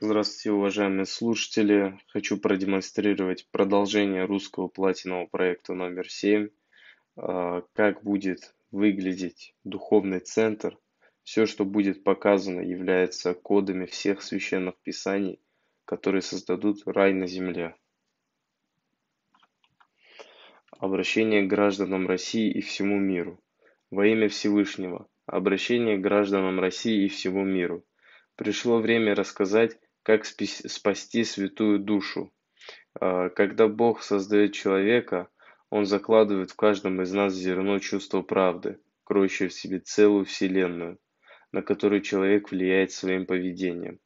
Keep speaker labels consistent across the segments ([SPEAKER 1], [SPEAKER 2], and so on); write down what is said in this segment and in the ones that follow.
[SPEAKER 1] Здравствуйте, уважаемые слушатели! Хочу продемонстрировать продолжение русского платинового проекта номер 7. А, как будет выглядеть духовный центр. Все, что будет показано, является кодами всех священных писаний, которые создадут рай на земле. Обращение к гражданам России и всему миру. Во имя Всевышнего. Обращение к гражданам России и всему миру. Пришло время рассказать, как спасти святую душу. А, когда Бог создает человека, Он закладывает в каждом из нас зерно чувства правды, кроющее в себе целую вселенную, на которую человек влияет своим поведением.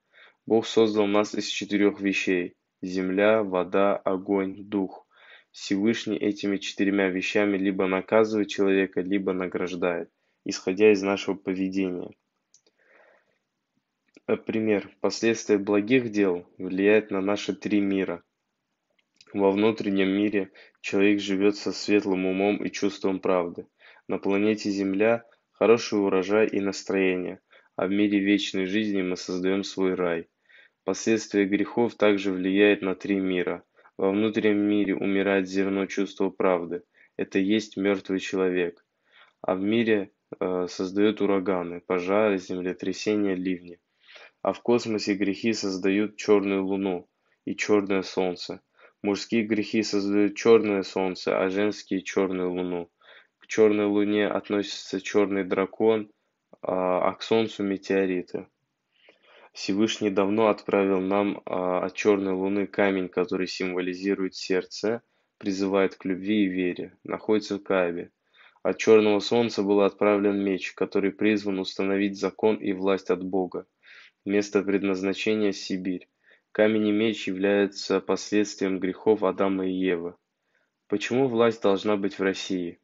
[SPEAKER 1] Бог создал нас из четырех вещей – земля, вода, огонь, дух. Всевышний этими четырьмя вещами либо наказывает человека, либо награждает, исходя из нашего поведения. Пример: последствия благих дел влияют на наши три мира. Во внутреннем мире человек живет со светлым умом и чувством правды. На планете Земля хороший урожай и настроение, а в мире вечной жизни мы создаем свой рай. Последствия грехов также влияют на три мира. Во внутреннем мире умирает зерно чувства правды. Это есть мертвый человек. А в мире э, создает ураганы, пожары, землетрясения, ливни а в космосе грехи создают черную луну и черное солнце. Мужские грехи создают черное солнце, а женские черную луну. К черной луне относится черный дракон, а, а к солнцу метеориты. Всевышний давно отправил нам а, от черной луны камень, который символизирует сердце, призывает к любви и вере, находится в Каабе. От черного солнца был отправлен меч, который призван установить закон и власть от Бога. Место предназначения – Сибирь. Камень и меч являются последствием грехов Адама и Евы. Почему власть должна быть в России?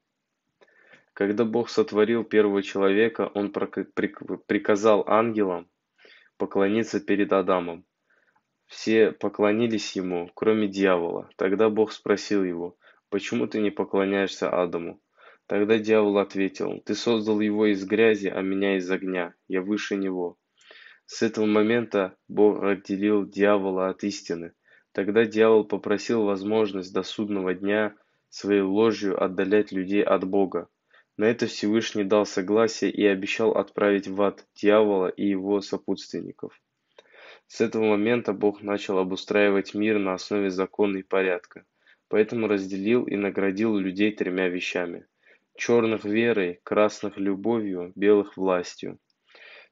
[SPEAKER 1] Когда Бог сотворил первого человека, Он приказал ангелам поклониться перед Адамом. Все поклонились ему, кроме дьявола. Тогда Бог спросил его, почему ты не поклоняешься Адаму? Тогда дьявол ответил, ты создал его из грязи, а меня из огня, я выше него. С этого момента Бог отделил дьявола от истины. Тогда дьявол попросил возможность до судного дня своей ложью отдалять людей от Бога. На это Всевышний дал согласие и обещал отправить в ад дьявола и его сопутственников. С этого момента Бог начал обустраивать мир на основе закона и порядка, поэтому разделил и наградил людей тремя вещами – черных верой, красных любовью, белых властью.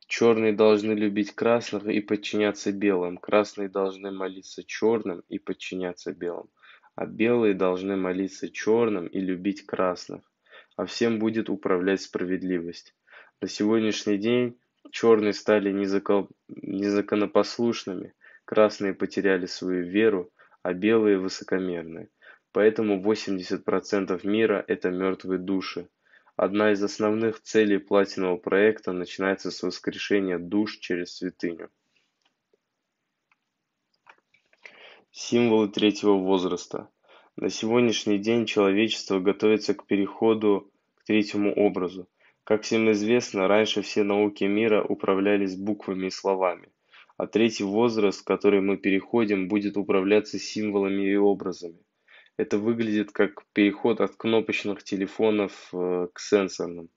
[SPEAKER 1] Черные должны любить красных и подчиняться белым, красные должны молиться черным и подчиняться белым, а белые должны молиться черным и любить красных, а всем будет управлять справедливость. На сегодняшний день черные стали незаконопослушными, красные потеряли свою веру, а белые высокомерные. Поэтому 80% мира – это мертвые души, Одна из основных целей платинового проекта начинается с воскрешения душ через святыню. Символы третьего возраста. На сегодняшний день человечество готовится к переходу к третьему образу. Как всем известно, раньше все науки мира управлялись буквами и словами, а третий возраст, в который мы переходим, будет управляться символами и образами. Это выглядит как переход от кнопочных телефонов э, к сенсорным,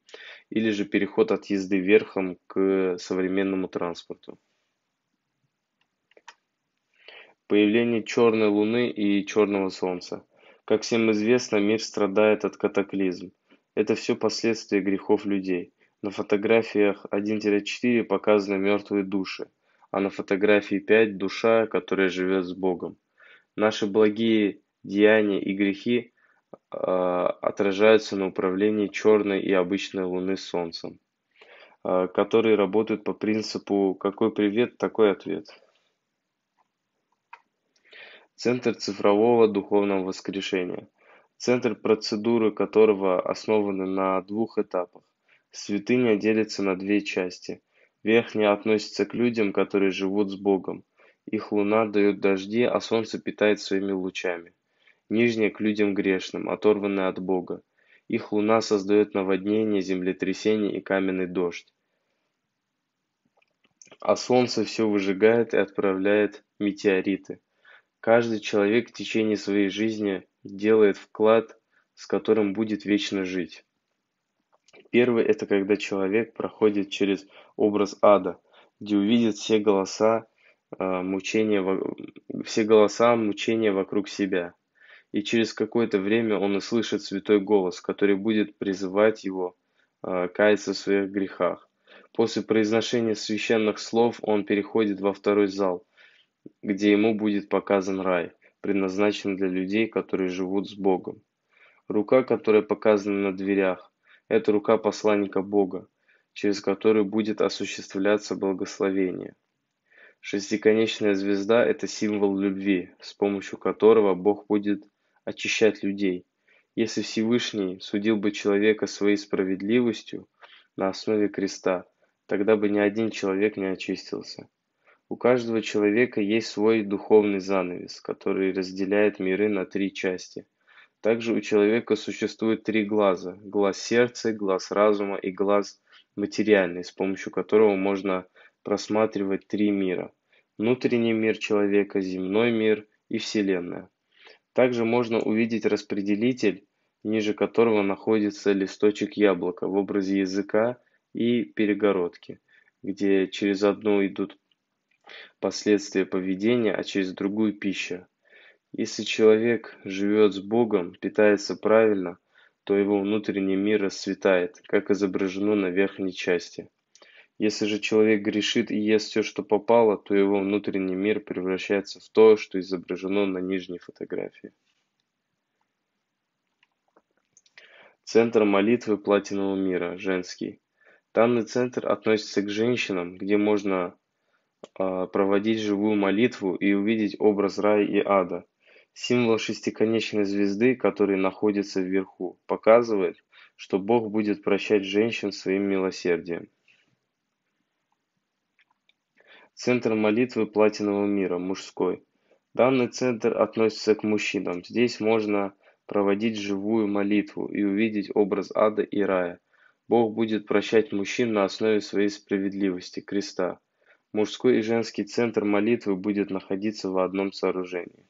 [SPEAKER 1] или же переход от езды верхом к современному транспорту. Появление черной луны и черного солнца. Как всем известно, мир страдает от катаклизм. Это все последствия грехов людей. На фотографиях 1-4 показаны мертвые души, а на фотографии 5 душа, которая живет с Богом. Наши благие деяния и грехи а, отражаются на управлении черной и обычной Луны Солнцем, а, которые работают по принципу «какой привет, такой ответ». Центр цифрового духовного воскрешения. Центр процедуры которого основаны на двух этапах. Святыня делится на две части. Верхняя относится к людям, которые живут с Богом. Их луна дает дожди, а солнце питает своими лучами нижняя к людям грешным, оторванная от Бога. Их луна создает наводнение, землетрясение и каменный дождь. а солнце все выжигает и отправляет метеориты. Каждый человек в течение своей жизни делает вклад, с которым будет вечно жить. Первый – это когда человек проходит через образ ада, где увидит все голоса, э, мучения, все голоса мучения вокруг себя. И через какое-то время он услышит святой голос, который будет призывать его э, каяться в своих грехах. После произношения священных слов он переходит во второй зал, где ему будет показан рай, предназначенный для людей, которые живут с Богом. Рука, которая показана на дверях, это рука посланника Бога, через которую будет осуществляться благословение. Шестиконечная звезда – это символ любви, с помощью которого Бог будет очищать людей. Если Всевышний судил бы человека своей справедливостью на основе креста, тогда бы ни один человек не очистился. У каждого человека есть свой духовный занавес, который разделяет миры на три части. Также у человека существует три глаза – глаз сердца, глаз разума и глаз материальный, с помощью которого можно просматривать три мира – внутренний мир человека, земной мир и Вселенная. Также можно увидеть распределитель, ниже которого находится листочек яблока в образе языка и перегородки, где через одну идут последствия поведения, а через другую пища. Если человек живет с Богом, питается правильно, то его внутренний мир расцветает, как изображено на верхней части. Если же человек грешит и ест все, что попало, то его внутренний мир превращается в то, что изображено на нижней фотографии. Центр молитвы платинового мира, женский. Данный центр относится к женщинам, где можно э, проводить живую молитву и увидеть образ рая и ада. Символ шестиконечной звезды, который находится вверху, показывает, что Бог будет прощать женщин своим милосердием. Центр молитвы платинового мира, мужской. Данный центр относится к мужчинам. Здесь можно проводить живую молитву и увидеть образ ада и рая. Бог будет прощать мужчин на основе своей справедливости, креста. Мужской и женский центр молитвы будет находиться в одном сооружении.